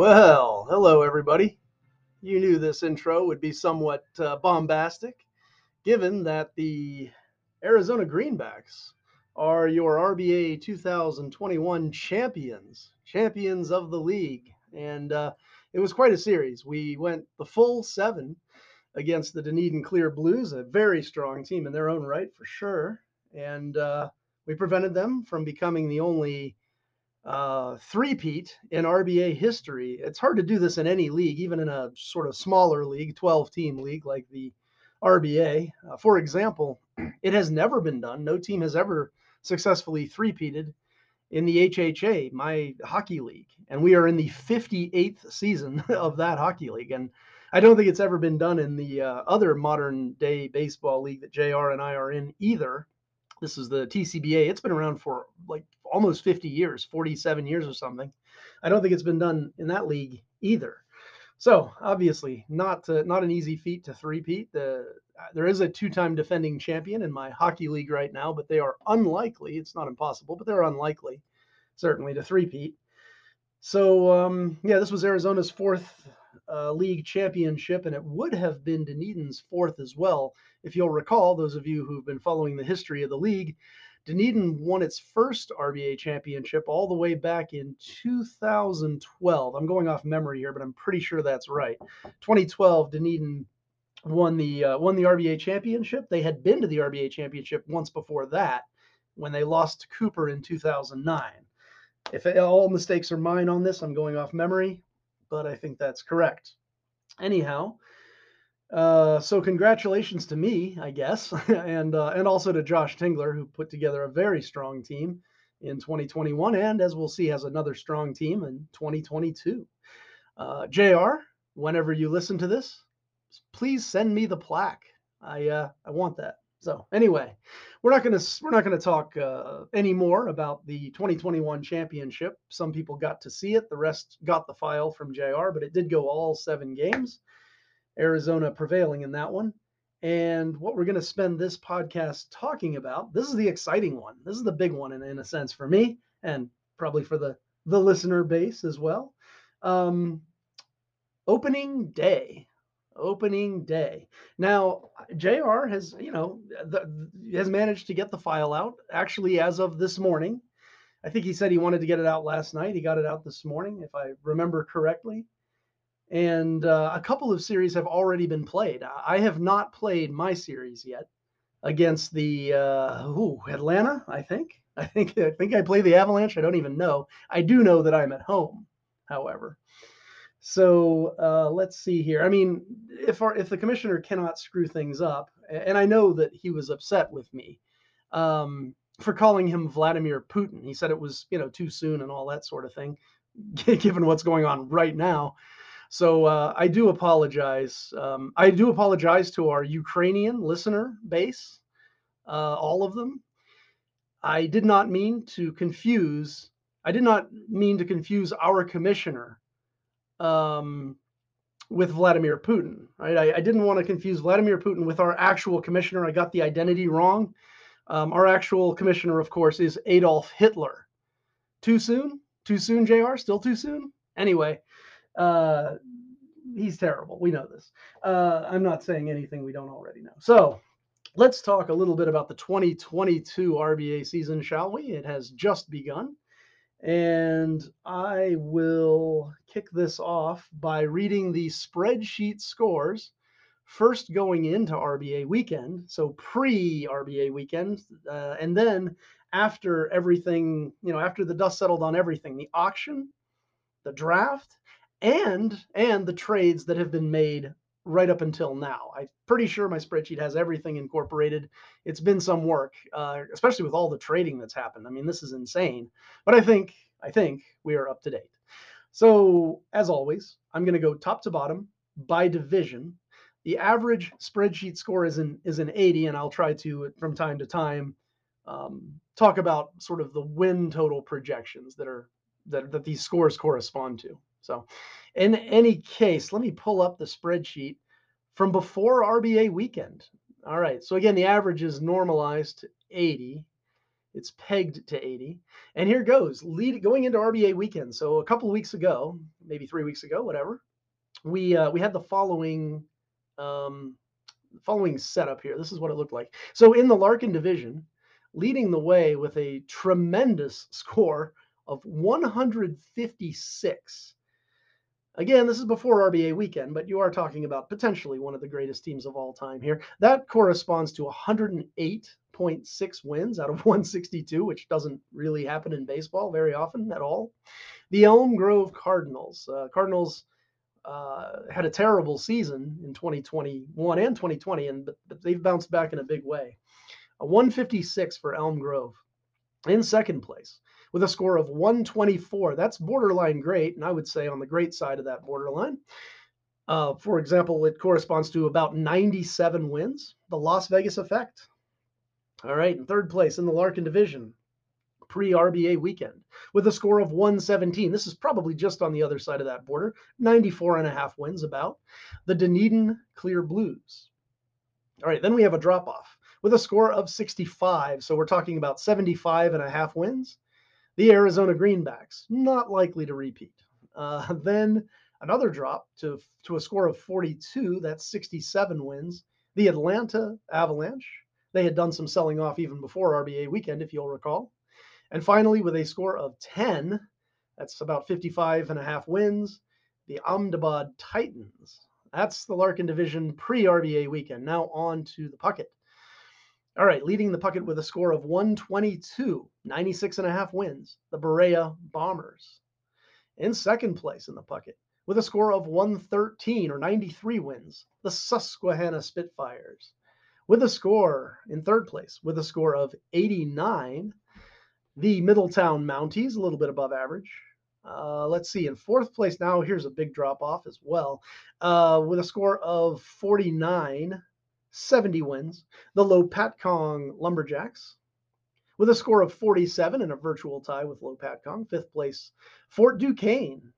Well, hello, everybody. You knew this intro would be somewhat uh, bombastic, given that the Arizona Greenbacks are your RBA 2021 champions, champions of the league. And uh, it was quite a series. We went the full seven against the Dunedin Clear Blues, a very strong team in their own right, for sure. And uh, we prevented them from becoming the only uh, three-peat in RBA history. It's hard to do this in any league, even in a sort of smaller league, 12-team league like the RBA. Uh, for example, it has never been done. No team has ever successfully three-peated in the HHA, my hockey league, and we are in the 58th season of that hockey league. And I don't think it's ever been done in the uh, other modern day baseball league that JR and I are in either. This is the TCBA. It's been around for like almost 50 years, 47 years or something. I don't think it's been done in that league either. So obviously, not uh, not an easy feat to three-peat. The, uh, there is a two-time defending champion in my hockey league right now, but they are unlikely. It's not impossible, but they're unlikely, certainly to three-peat. So um, yeah, this was Arizona's fourth uh, league championship, and it would have been Dunedin's fourth as well. If you'll recall, those of you who've been following the history of the league, Dunedin won its first RBA championship all the way back in 2012. I'm going off memory here, but I'm pretty sure that's right. 2012, Dunedin won the uh, won the RBA championship. They had been to the RBA championship once before that when they lost to Cooper in 2009. If all mistakes are mine on this, I'm going off memory, but I think that's correct. Anyhow, uh, so congratulations to me, I guess, and uh, and also to Josh Tingler, who put together a very strong team in 2021, and as we'll see, has another strong team in 2022. Uh, Jr. Whenever you listen to this, please send me the plaque. I uh, I want that. So anyway, we're not gonna we're not gonna talk uh, anymore about the 2021 championship. Some people got to see it. The rest got the file from Jr. But it did go all seven games. Arizona prevailing in that one. And what we're going to spend this podcast talking about, this is the exciting one. This is the big one in, in a sense for me and probably for the, the listener base as well. Um, opening day. Opening day. Now, JR has, you know, the, has managed to get the file out actually as of this morning. I think he said he wanted to get it out last night. He got it out this morning, if I remember correctly and uh, a couple of series have already been played. I have not played my series yet against the uh, ooh, Atlanta. I think. I think. I think I play the Avalanche. I don't even know. I do know that I'm at home, however. So uh, let's see here. I mean, if our if the commissioner cannot screw things up, and I know that he was upset with me um, for calling him Vladimir Putin. He said it was you know too soon and all that sort of thing, given what's going on right now. So uh, I do apologize. Um, I do apologize to our Ukrainian listener base, uh, all of them. I did not mean to confuse. I did not mean to confuse our commissioner um, with Vladimir Putin. Right? I, I, didn't want to confuse Vladimir Putin with our actual commissioner. I got the identity wrong. Um, our actual commissioner, of course, is Adolf Hitler. Too soon? Too soon, Jr. Still too soon? Anyway, uh, he's terrible. We know this. Uh, I'm not saying anything we don't already know. So let's talk a little bit about the 2022 RBA season, shall we? It has just begun. And I will kick this off by reading the spreadsheet scores first going into RBA weekend, so pre RBA weekend, uh, and then after everything, you know, after the dust settled on everything, the auction, the draft, and and the trades that have been made right up until now. I'm pretty sure my spreadsheet has everything incorporated. It's been some work, uh, especially with all the trading that's happened. I mean, this is insane. But I think I think we are up to date. So as always, I'm going to go top to bottom by division. The average spreadsheet score is an is an 80, and I'll try to from time to time um, talk about sort of the win total projections that are that that these scores correspond to. So, in any case, let me pull up the spreadsheet from before RBA weekend. All right. So, again, the average is normalized to 80. It's pegged to 80. And here goes, lead going into RBA weekend. So a couple weeks ago, maybe three weeks ago, whatever, we uh, we had the following um, following setup here. This is what it looked like. So in the Larkin division, leading the way with a tremendous score of 156. Again, this is before RBA weekend, but you are talking about potentially one of the greatest teams of all time here. That corresponds to 108.6 wins out of 162, which doesn't really happen in baseball very often at all. The Elm Grove Cardinals. Uh, Cardinals uh, had a terrible season in 2021 and 2020, and but, but they've bounced back in a big way. A 156 for Elm Grove in second place with a score of 124. That's borderline great, and I would say on the great side of that borderline. Uh, for example, it corresponds to about 97 wins, the Las Vegas effect. All right, in third place in the Larkin division, pre RBA weekend, with a score of 117. This is probably just on the other side of that border, 94 and a half wins about. The Dunedin Clear Blues. All right, then we have a drop off with a score of 65. So we're talking about 75 and a half wins. The Arizona Greenbacks, not likely to repeat. Uh, then another drop to, to a score of 42. That's 67 wins. The Atlanta Avalanche. They had done some selling off even before RBA weekend, if you'll recall. And finally, with a score of 10, that's about 55 and a half wins, the Ahmedabad Titans. That's the Larkin Division pre RBA weekend. Now on to the Puckett. All right, leading the Puckett with a score of 122, 96 and a half wins, the Berea Bombers. In second place in the Puckett with a score of 113 or 93 wins, the Susquehanna Spitfires. With a score in third place with a score of 89, the Middletown Mounties, a little bit above average. Uh, let's see, in fourth place now, here's a big drop off as well, uh, with a score of 49, 70 wins. The Lopatcong Lumberjacks, with a score of 47 and a virtual tie with Lopatcong. Fifth place, Fort Duquesne.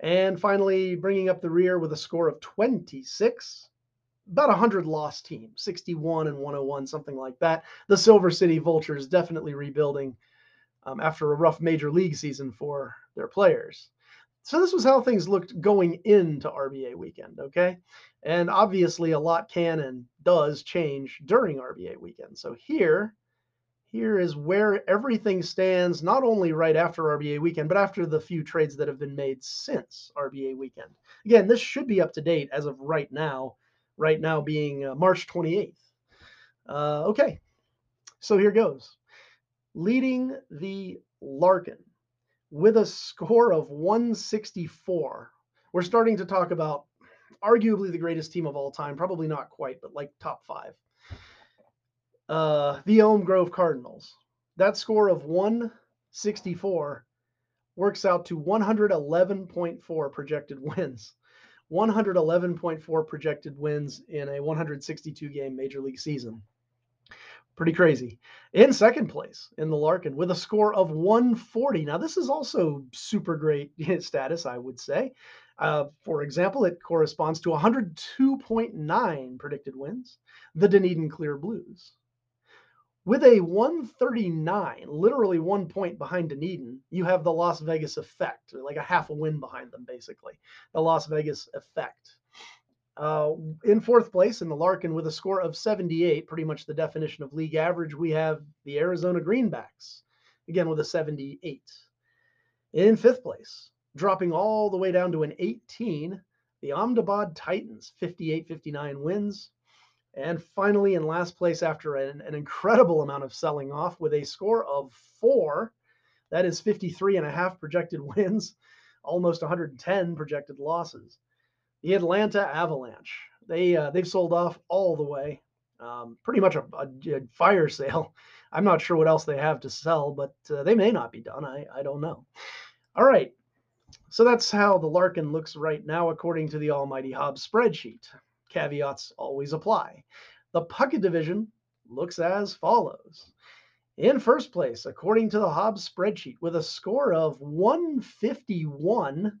And finally, bringing up the rear with a score of 26, about 100 lost teams, 61 and 101, something like that. The Silver City Vultures definitely rebuilding um, after a rough major league season for their players. So this was how things looked going into RBA weekend, okay? And obviously a lot can and does change during RBA weekend. So here, here is where everything stands, not only right after RBA weekend, but after the few trades that have been made since RBA weekend. Again, this should be up to date as of right now, right now being uh, March 28th. Uh, okay, so here goes leading the Larkin with a score of 164. We're starting to talk about arguably the greatest team of all time, probably not quite, but like top five. Uh, the Elm Grove Cardinals. That score of 164 works out to 111.4 projected wins. 111.4 projected wins in a 162 game major league season. Pretty crazy. In second place in the Larkin with a score of 140. Now, this is also super great status, I would say. Uh, for example, it corresponds to 102.9 predicted wins, the Dunedin Clear Blues. With a 139, literally one point behind Dunedin, you have the Las Vegas effect, like a half a win behind them, basically. The Las Vegas effect. Uh, in fourth place in the Larkin with a score of 78, pretty much the definition of league average, we have the Arizona Greenbacks, again with a 78. In fifth place, dropping all the way down to an 18, the Ahmedabad Titans, 58 59 wins. And finally, in last place, after an, an, incredible amount of selling off with a score of four, that is 53 and a half projected wins, almost 110 projected losses the Atlanta Avalanche. They uh, they've sold off all the way, um, pretty much a, a, a, fire sale. I'm not sure what else they have to sell, but uh, they may not be done. I I don't know. All right, so that's how the Larkin looks right now, according to the Almighty Hobbs spreadsheet. Caveats always apply. The Puckett division looks as follows. In first place, according to the Hobbs spreadsheet, with a score of 151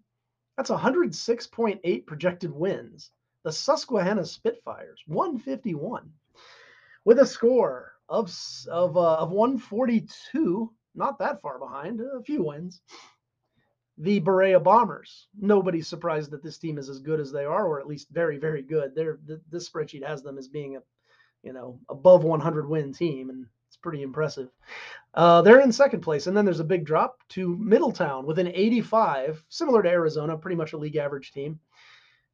that's 106.8 projected wins. The Susquehanna Spitfires, 151. With a score of of uh, of 142, not that far behind, a few wins. The Berea Bombers. Nobody's surprised that this team is as good as they are, or at least very, very good. They're this spreadsheet has them as being a, you know, above 100 win team, and pretty impressive. Uh, they're in second place, and then there's a big drop to Middletown with an 85, similar to Arizona, pretty much a league average team.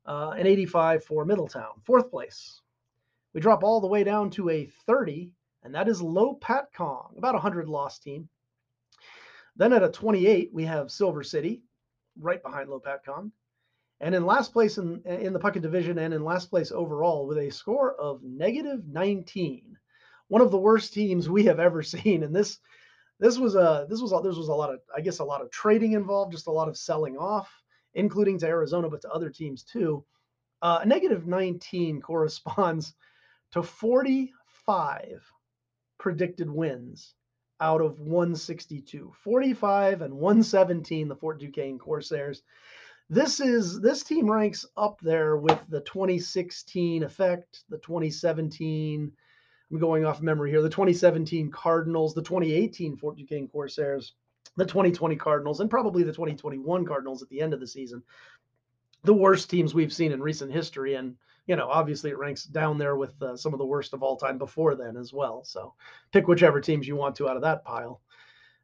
Uh, an 85 for Middletown, fourth place. We drop all the way down to a 30, and that is Lopatcong, about a 100 loss team. Then at a 28, we have Silver City, right behind Lopatcong. And in last place in, in the Puckett division and in last place overall with a score of negative 19. One of the worst teams we have ever seen. And this this was a this was a, this was a lot of I guess a lot of trading involved, just a lot of selling off, including to Arizona, but to other teams too. Uh, negative 19 corresponds to 45 predicted wins out of 162. 45 and 117, the Fort Duquesne Corsairs. This is this team ranks up there with the 2016 effect, the 2017. I'm going off memory here. The 2017 Cardinals, the 2018 Fort Duquesne Corsairs, the 2020 Cardinals, and probably the 2021 Cardinals at the end of the season. The worst teams we've seen in recent history, and you know, obviously it ranks down there with uh, some of the worst of all time before then as well. So pick whichever teams you want to out of that pile.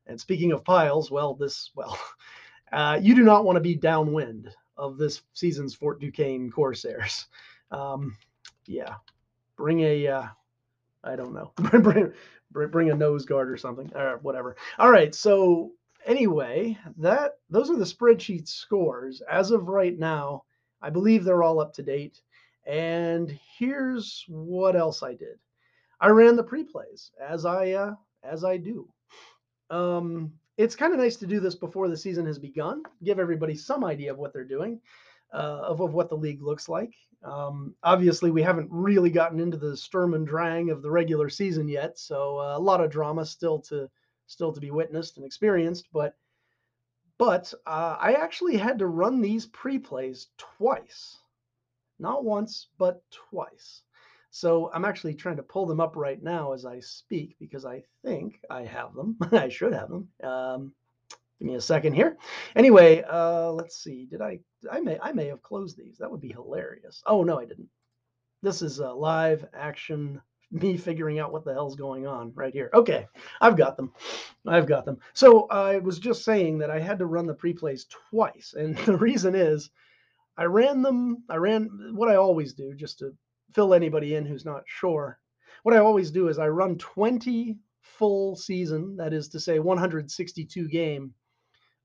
And speaking of piles, well, this, well, uh, you do not want to be downwind of this season's Fort Duquesne Corsairs. Um, yeah, bring a, uh, I don't know, bring, bring a nose guard or something or whatever. All right. So anyway, that those are the spreadsheet scores as of right now. I believe they're all up to date. And here's what else I did. I ran the pre-plays as I uh, as I do. Um, it's kind of nice to do this before the season has begun, give everybody some idea of what they're doing, uh, of, of what the league looks like. Um, obviously, we haven't really gotten into the Sturm and Drang of the regular season yet, so uh, a lot of drama still to still to be witnessed and experienced. But but uh, I actually had to run these pre-plays twice not once, but twice. So I'm actually trying to pull them up right now as I speak because I think I have them. I should have them. Um, give me a second here. Anyway, uh, let's see. Did I? I may. I may have closed these. That would be hilarious. Oh no, I didn't. This is a live action. Me figuring out what the hell's going on right here. Okay, I've got them. I've got them. So I was just saying that I had to run the pre-plays twice, and the reason is I ran them. I ran what I always do just to fill anybody in who's not sure. What I always do is I run 20 full season, that is to say 162 game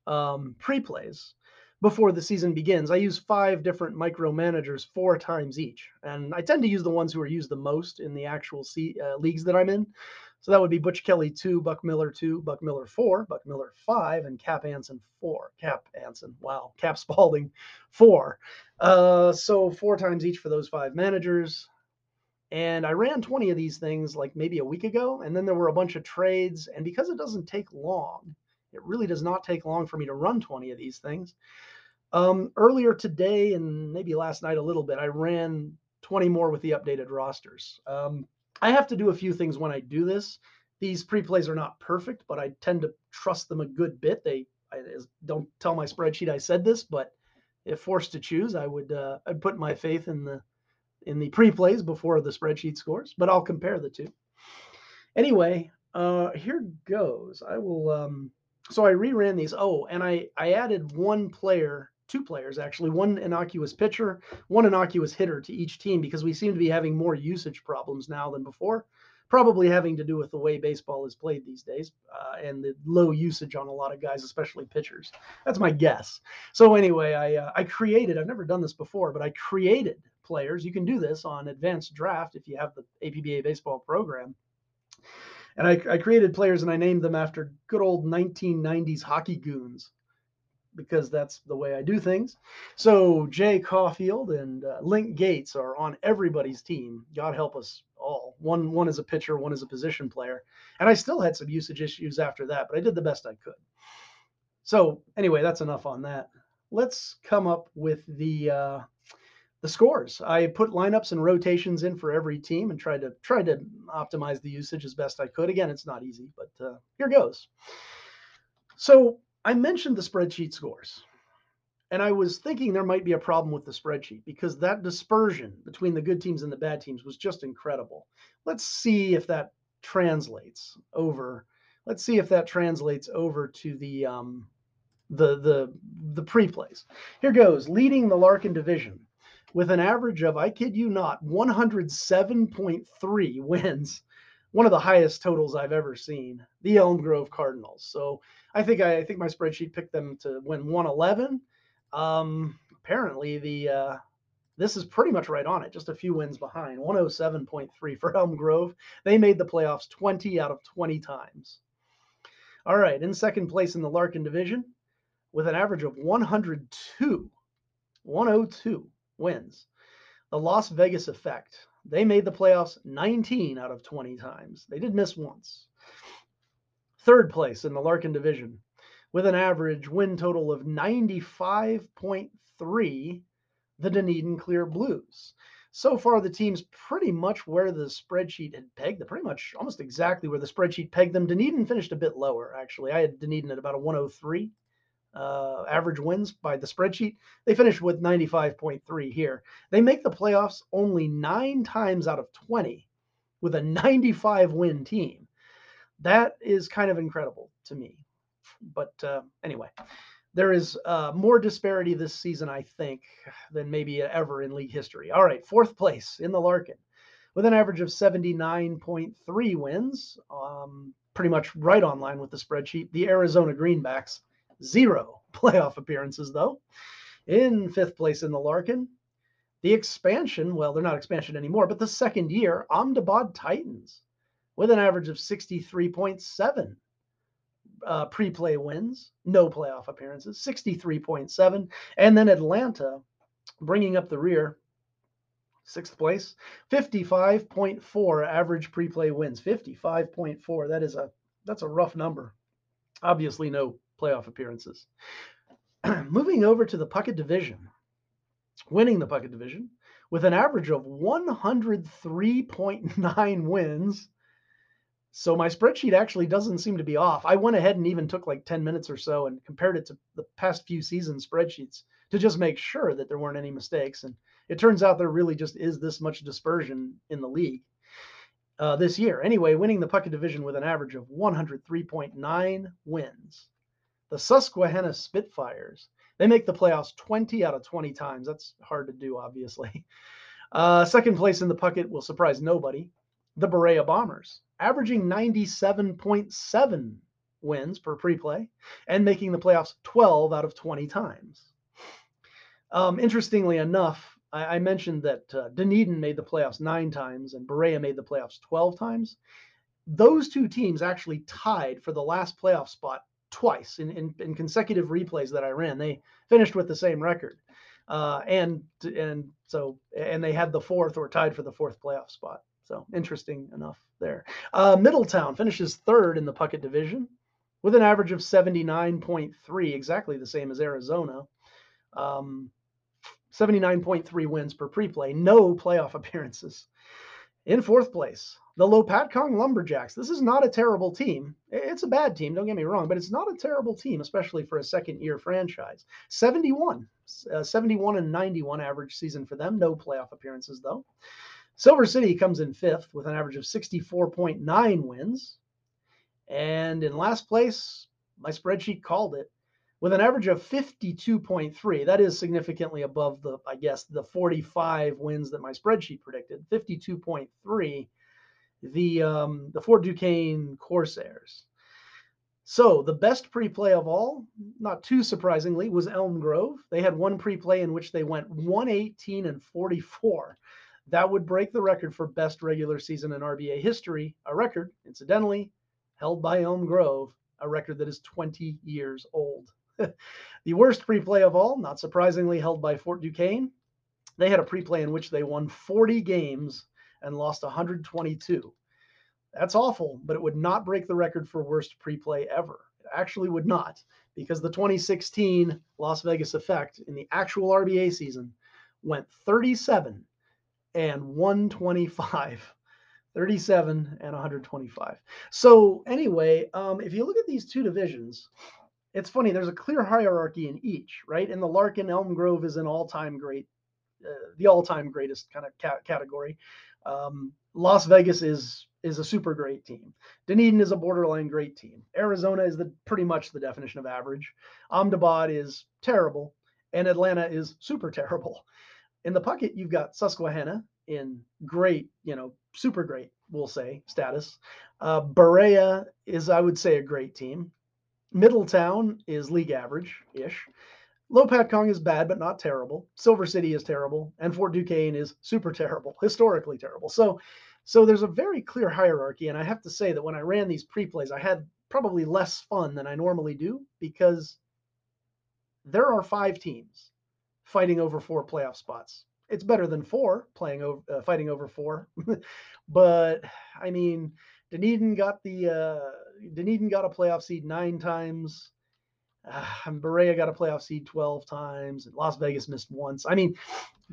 um, pre plays before the season begins. I use five different micromanagers four times each. And I tend to use the ones who are used the most in the actual C, uh, leagues that I'm in. So that would be Butch Kelly 2, Buck Miller 2, Buck Miller 4, Buck Miller 5, and Cap Anson 4. Cap Anson, wow. Cap Spalding 4. Uh, so four times each for those five managers. And I ran 20 of these things like maybe a week ago. And then there were a bunch of trades. And because it doesn't take long, it really does not take long for me to run 20 of these things. Um, earlier today and maybe last night a little bit, I ran 20 more with the updated rosters. Um, I have to do a few things when I do this. These pre-plays are not perfect, but I tend to trust them a good bit. They I, don't tell my spreadsheet I said this, but if forced to choose, I would uh, I'd put my faith in the in the pre-plays before the spreadsheet scores. But I'll compare the two. Anyway, uh, here goes. I will. Um, so I reran these. Oh, and I I added one player two players actually, one innocuous pitcher, one innocuous hitter to each team because we seem to be having more usage problems now than before. Probably having to do with the way baseball is played these days uh, and the low usage on a lot of guys, especially pitchers. That's my guess. So anyway, I uh, I created. I've never done this before, but I created players. You can do this on Advanced Draft if you have the APBA baseball program. And I, I created players and I named them after good old 1990s hockey goons because that's the way I do things. So Jay Caufield and uh, Link Gaetz are on everybody's team. God help us all. One one is a pitcher, one is a position player, and I still had some usage issues after that, but I did the best I could. So anyway, that's enough on that. Let's come up with the uh, the scores. I put lineups and rotations in for every team and tried to try to optimize the usage as best I could. Again, it's not easy, but uh, here goes. So I mentioned the spreadsheet scores. And I was thinking there might be a problem with the spreadsheet because that dispersion between the good teams and the bad teams was just incredible. Let's see if that translates over. Let's see if that translates over to the um, the the the pre-plays. Here goes, leading the Larkin division with an average of, I kid you not, 107.3 wins. One of the highest totals I've ever seen. The Elm Grove Cardinals. So I think I, I think my spreadsheet picked them to win 111. Um, apparently the uh, this is pretty much right on it, just a few wins behind. 107.3 for Elm Grove. They made the playoffs 20 out of 20 times. All right, in second place in the Larkin division with an average of 102. 102 wins. The Las Vegas effect. They made the playoffs 19 out of 20 times. They did miss once. Third place in the Larkin division with an average win total of 95.3, the Dunedin Clear Blues. So far, the team's pretty much where the spreadsheet had pegged them, pretty much almost exactly where the spreadsheet pegged them. Dunedin finished a bit lower, actually. I had Dunedin at about a 103 uh, average wins by the spreadsheet. They finished with 95.3 here. They make the playoffs only nine times out of 20 with a 95 win team. That is kind of incredible to me. But uh, anyway, there is uh, more disparity this season, I think, than maybe ever in league history. All right, fourth place in the Larkin with an average of 79.3 wins, um, pretty much right on line with the spreadsheet. The Arizona Greenbacks Zero playoff appearances, though. In fifth place in the Larkin, the expansion, well, they're not expansion anymore, but the second year, Ahmedabad Titans with an average of 63.7 uh, pre play wins, no playoff appearances, 63.7. And then Atlanta bringing up the rear, sixth place, 55.4 average pre play wins. 55.4. That is a that's a rough number. Obviously, no playoff appearances. Moving over to the Puckett Division, winning the Puckett Division with an average of 103.9 wins. So my spreadsheet actually doesn't seem to be off. I went ahead and even took like 10 minutes or so and compared it to the past few season spreadsheets to just make sure that there weren't any mistakes. And it turns out there really just is this much dispersion in the league uh, this year. Anyway, winning the Puckett Division with an average of 103.9 wins the Susquehanna Spitfires. They make the playoffs 20 out of 20 times. That's hard to do, obviously. Uh, second place in the Puckett will surprise nobody. The Berea Bombers, averaging 97.7 wins per pre-play and making the playoffs 12 out of 20 times. Um, interestingly enough, I, I mentioned that uh, Dunedin made the playoffs nine times and Berea made the playoffs 12 times. Those two teams actually tied for the last playoff spot twice in, in, in, consecutive replays that I ran. They finished with the same record. Uh, and and so and they had the fourth or tied for the fourth playoff spot. So interesting enough there. Uh, Middletown finishes third in the Puckett division with an average of 79.3, exactly the same as Arizona. Um, 79.3 wins per pre-play, no playoff appearances. In fourth place, the Lopatcong Lumberjacks. This is not a terrible team. It's a bad team, don't get me wrong, but it's not a terrible team, especially for a second year franchise. 71, uh, 71 and 91 average season for them. No playoff appearances, though. Silver City comes in fifth with an average of 64.9 wins. And in last place, my spreadsheet called it with an average of 52.3. That is significantly above the, I guess, the 45 wins that my spreadsheet predicted. 52.3 the um, the Fort Duquesne Corsairs. So the best pre-play of all, not too surprisingly, was Elm Grove. They had one pre-play in which they went 118 and 44. That would break the record for best regular season in RBA history, a record, incidentally, held by Elm Grove, a record that is 20 years old. the worst pre-play of all, not surprisingly, held by Fort Duquesne. They had a pre-play in which they won 40 games and lost 122. That's awful, but it would not break the record for worst pre-play ever. It actually would not, because the 2016 Las Vegas effect in the actual RBA season went 37 and 125. 37 and 125. So anyway, um, if you look at these two divisions, it's funny. There's a clear hierarchy in each, right? And the Larkin Elm Grove is an all-time great, uh, the all-time greatest kind of ca- category. Um, Las Vegas is is a super great team. Dunedin is a borderline great team. Arizona is the pretty much the definition of average. Ahmedabad is terrible, and Atlanta is super terrible. In the Puckett, you've got Susquehanna in great, you know, super great, we'll say, status. Uh, Berea is, I would say, a great team. Middletown is league average ish. Kong is bad, but not terrible. Silver City is terrible, and Fort Duquesne is super terrible, historically terrible. So, so there's a very clear hierarchy, and I have to say that when I ran these pre-plays, I had probably less fun than I normally do because there are five teams fighting over four playoff spots. It's better than four playing over uh, fighting over four, but I mean, Dunedin got the uh, Dunedin got a playoff seed nine times. Uh, Berea got a playoff seed 12 times, and Las Vegas missed once. I mean,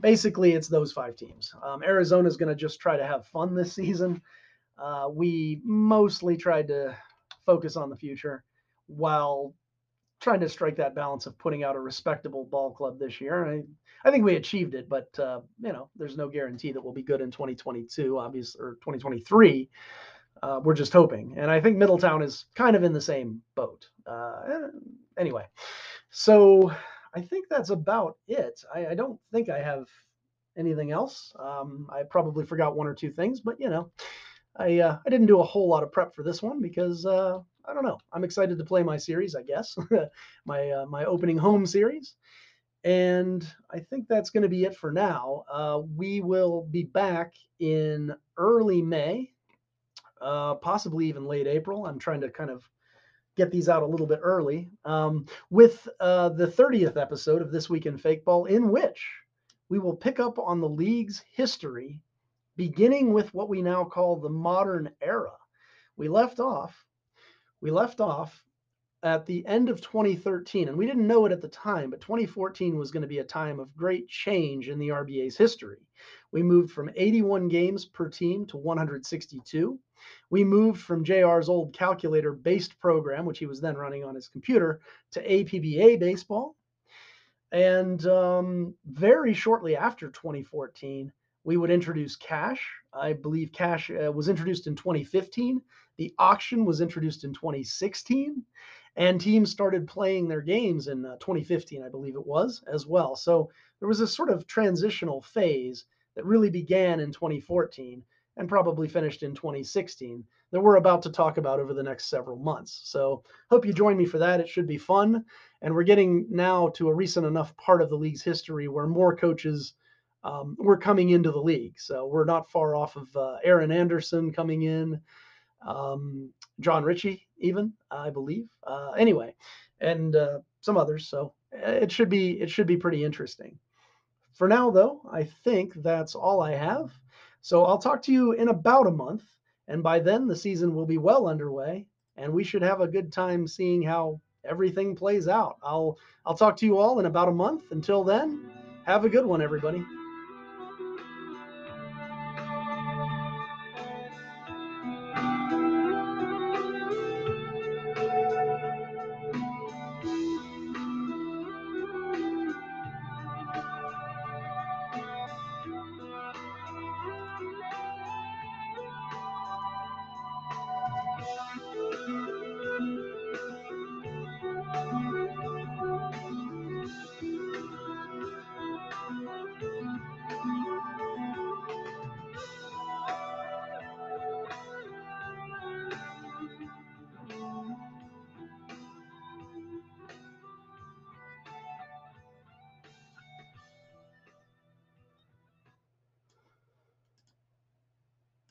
basically, it's those five teams. Um, Arizona is going to just try to have fun this season. Uh, we mostly tried to focus on the future while trying to strike that balance of putting out a respectable ball club this year. I, I think we achieved it, but uh, you know, there's no guarantee that we'll be good in 2022, obviously, or 2023. Uh, we're just hoping, and I think Middletown is kind of in the same boat. Uh, anyway, so I think that's about it. I, I don't think I have anything else. Um, I probably forgot one or two things, but you know, I uh, I didn't do a whole lot of prep for this one because uh, I don't know. I'm excited to play my series, I guess, my uh, my opening home series, and I think that's going to be it for now. Uh, we will be back in early May, uh, possibly even late April. I'm trying to kind of get these out a little bit early um, with uh, the 30th episode of This Week in Fake Ball, in which we will pick up on the league's history, beginning with what we now call the modern era. We left off, we left off at the end of 2013, and we didn't know it at the time, but 2014 was going to be a time of great change in the RBA's history. We moved from 81 games per team to 162. We moved from JR's old calculator based program, which he was then running on his computer, to APBA baseball. And um, very shortly after 2014, we would introduce cash. I believe cash uh, was introduced in 2015. The auction was introduced in 2016. And teams started playing their games in uh, 2015, I believe it was, as well. So there was a sort of transitional phase that really began in 2014 and probably finished in 2016 that we're about to talk about over the next several months. So, hope you join me for that. It should be fun. And we're getting now to a recent enough part of the league's history where more coaches um, were coming into the league. So, we're not far off of uh, Aaron Anderson coming in, um, John Ritchie, even, I believe. Uh, anyway, and uh, some others. So, it should be it should be pretty interesting. For now, though, I think that's all I have. So I'll talk to you in about a month. And by then, the season will be well underway, and we should have a good time seeing how everything plays out. I'll I'll talk to you all in about a month. Until then, have a good one, everybody.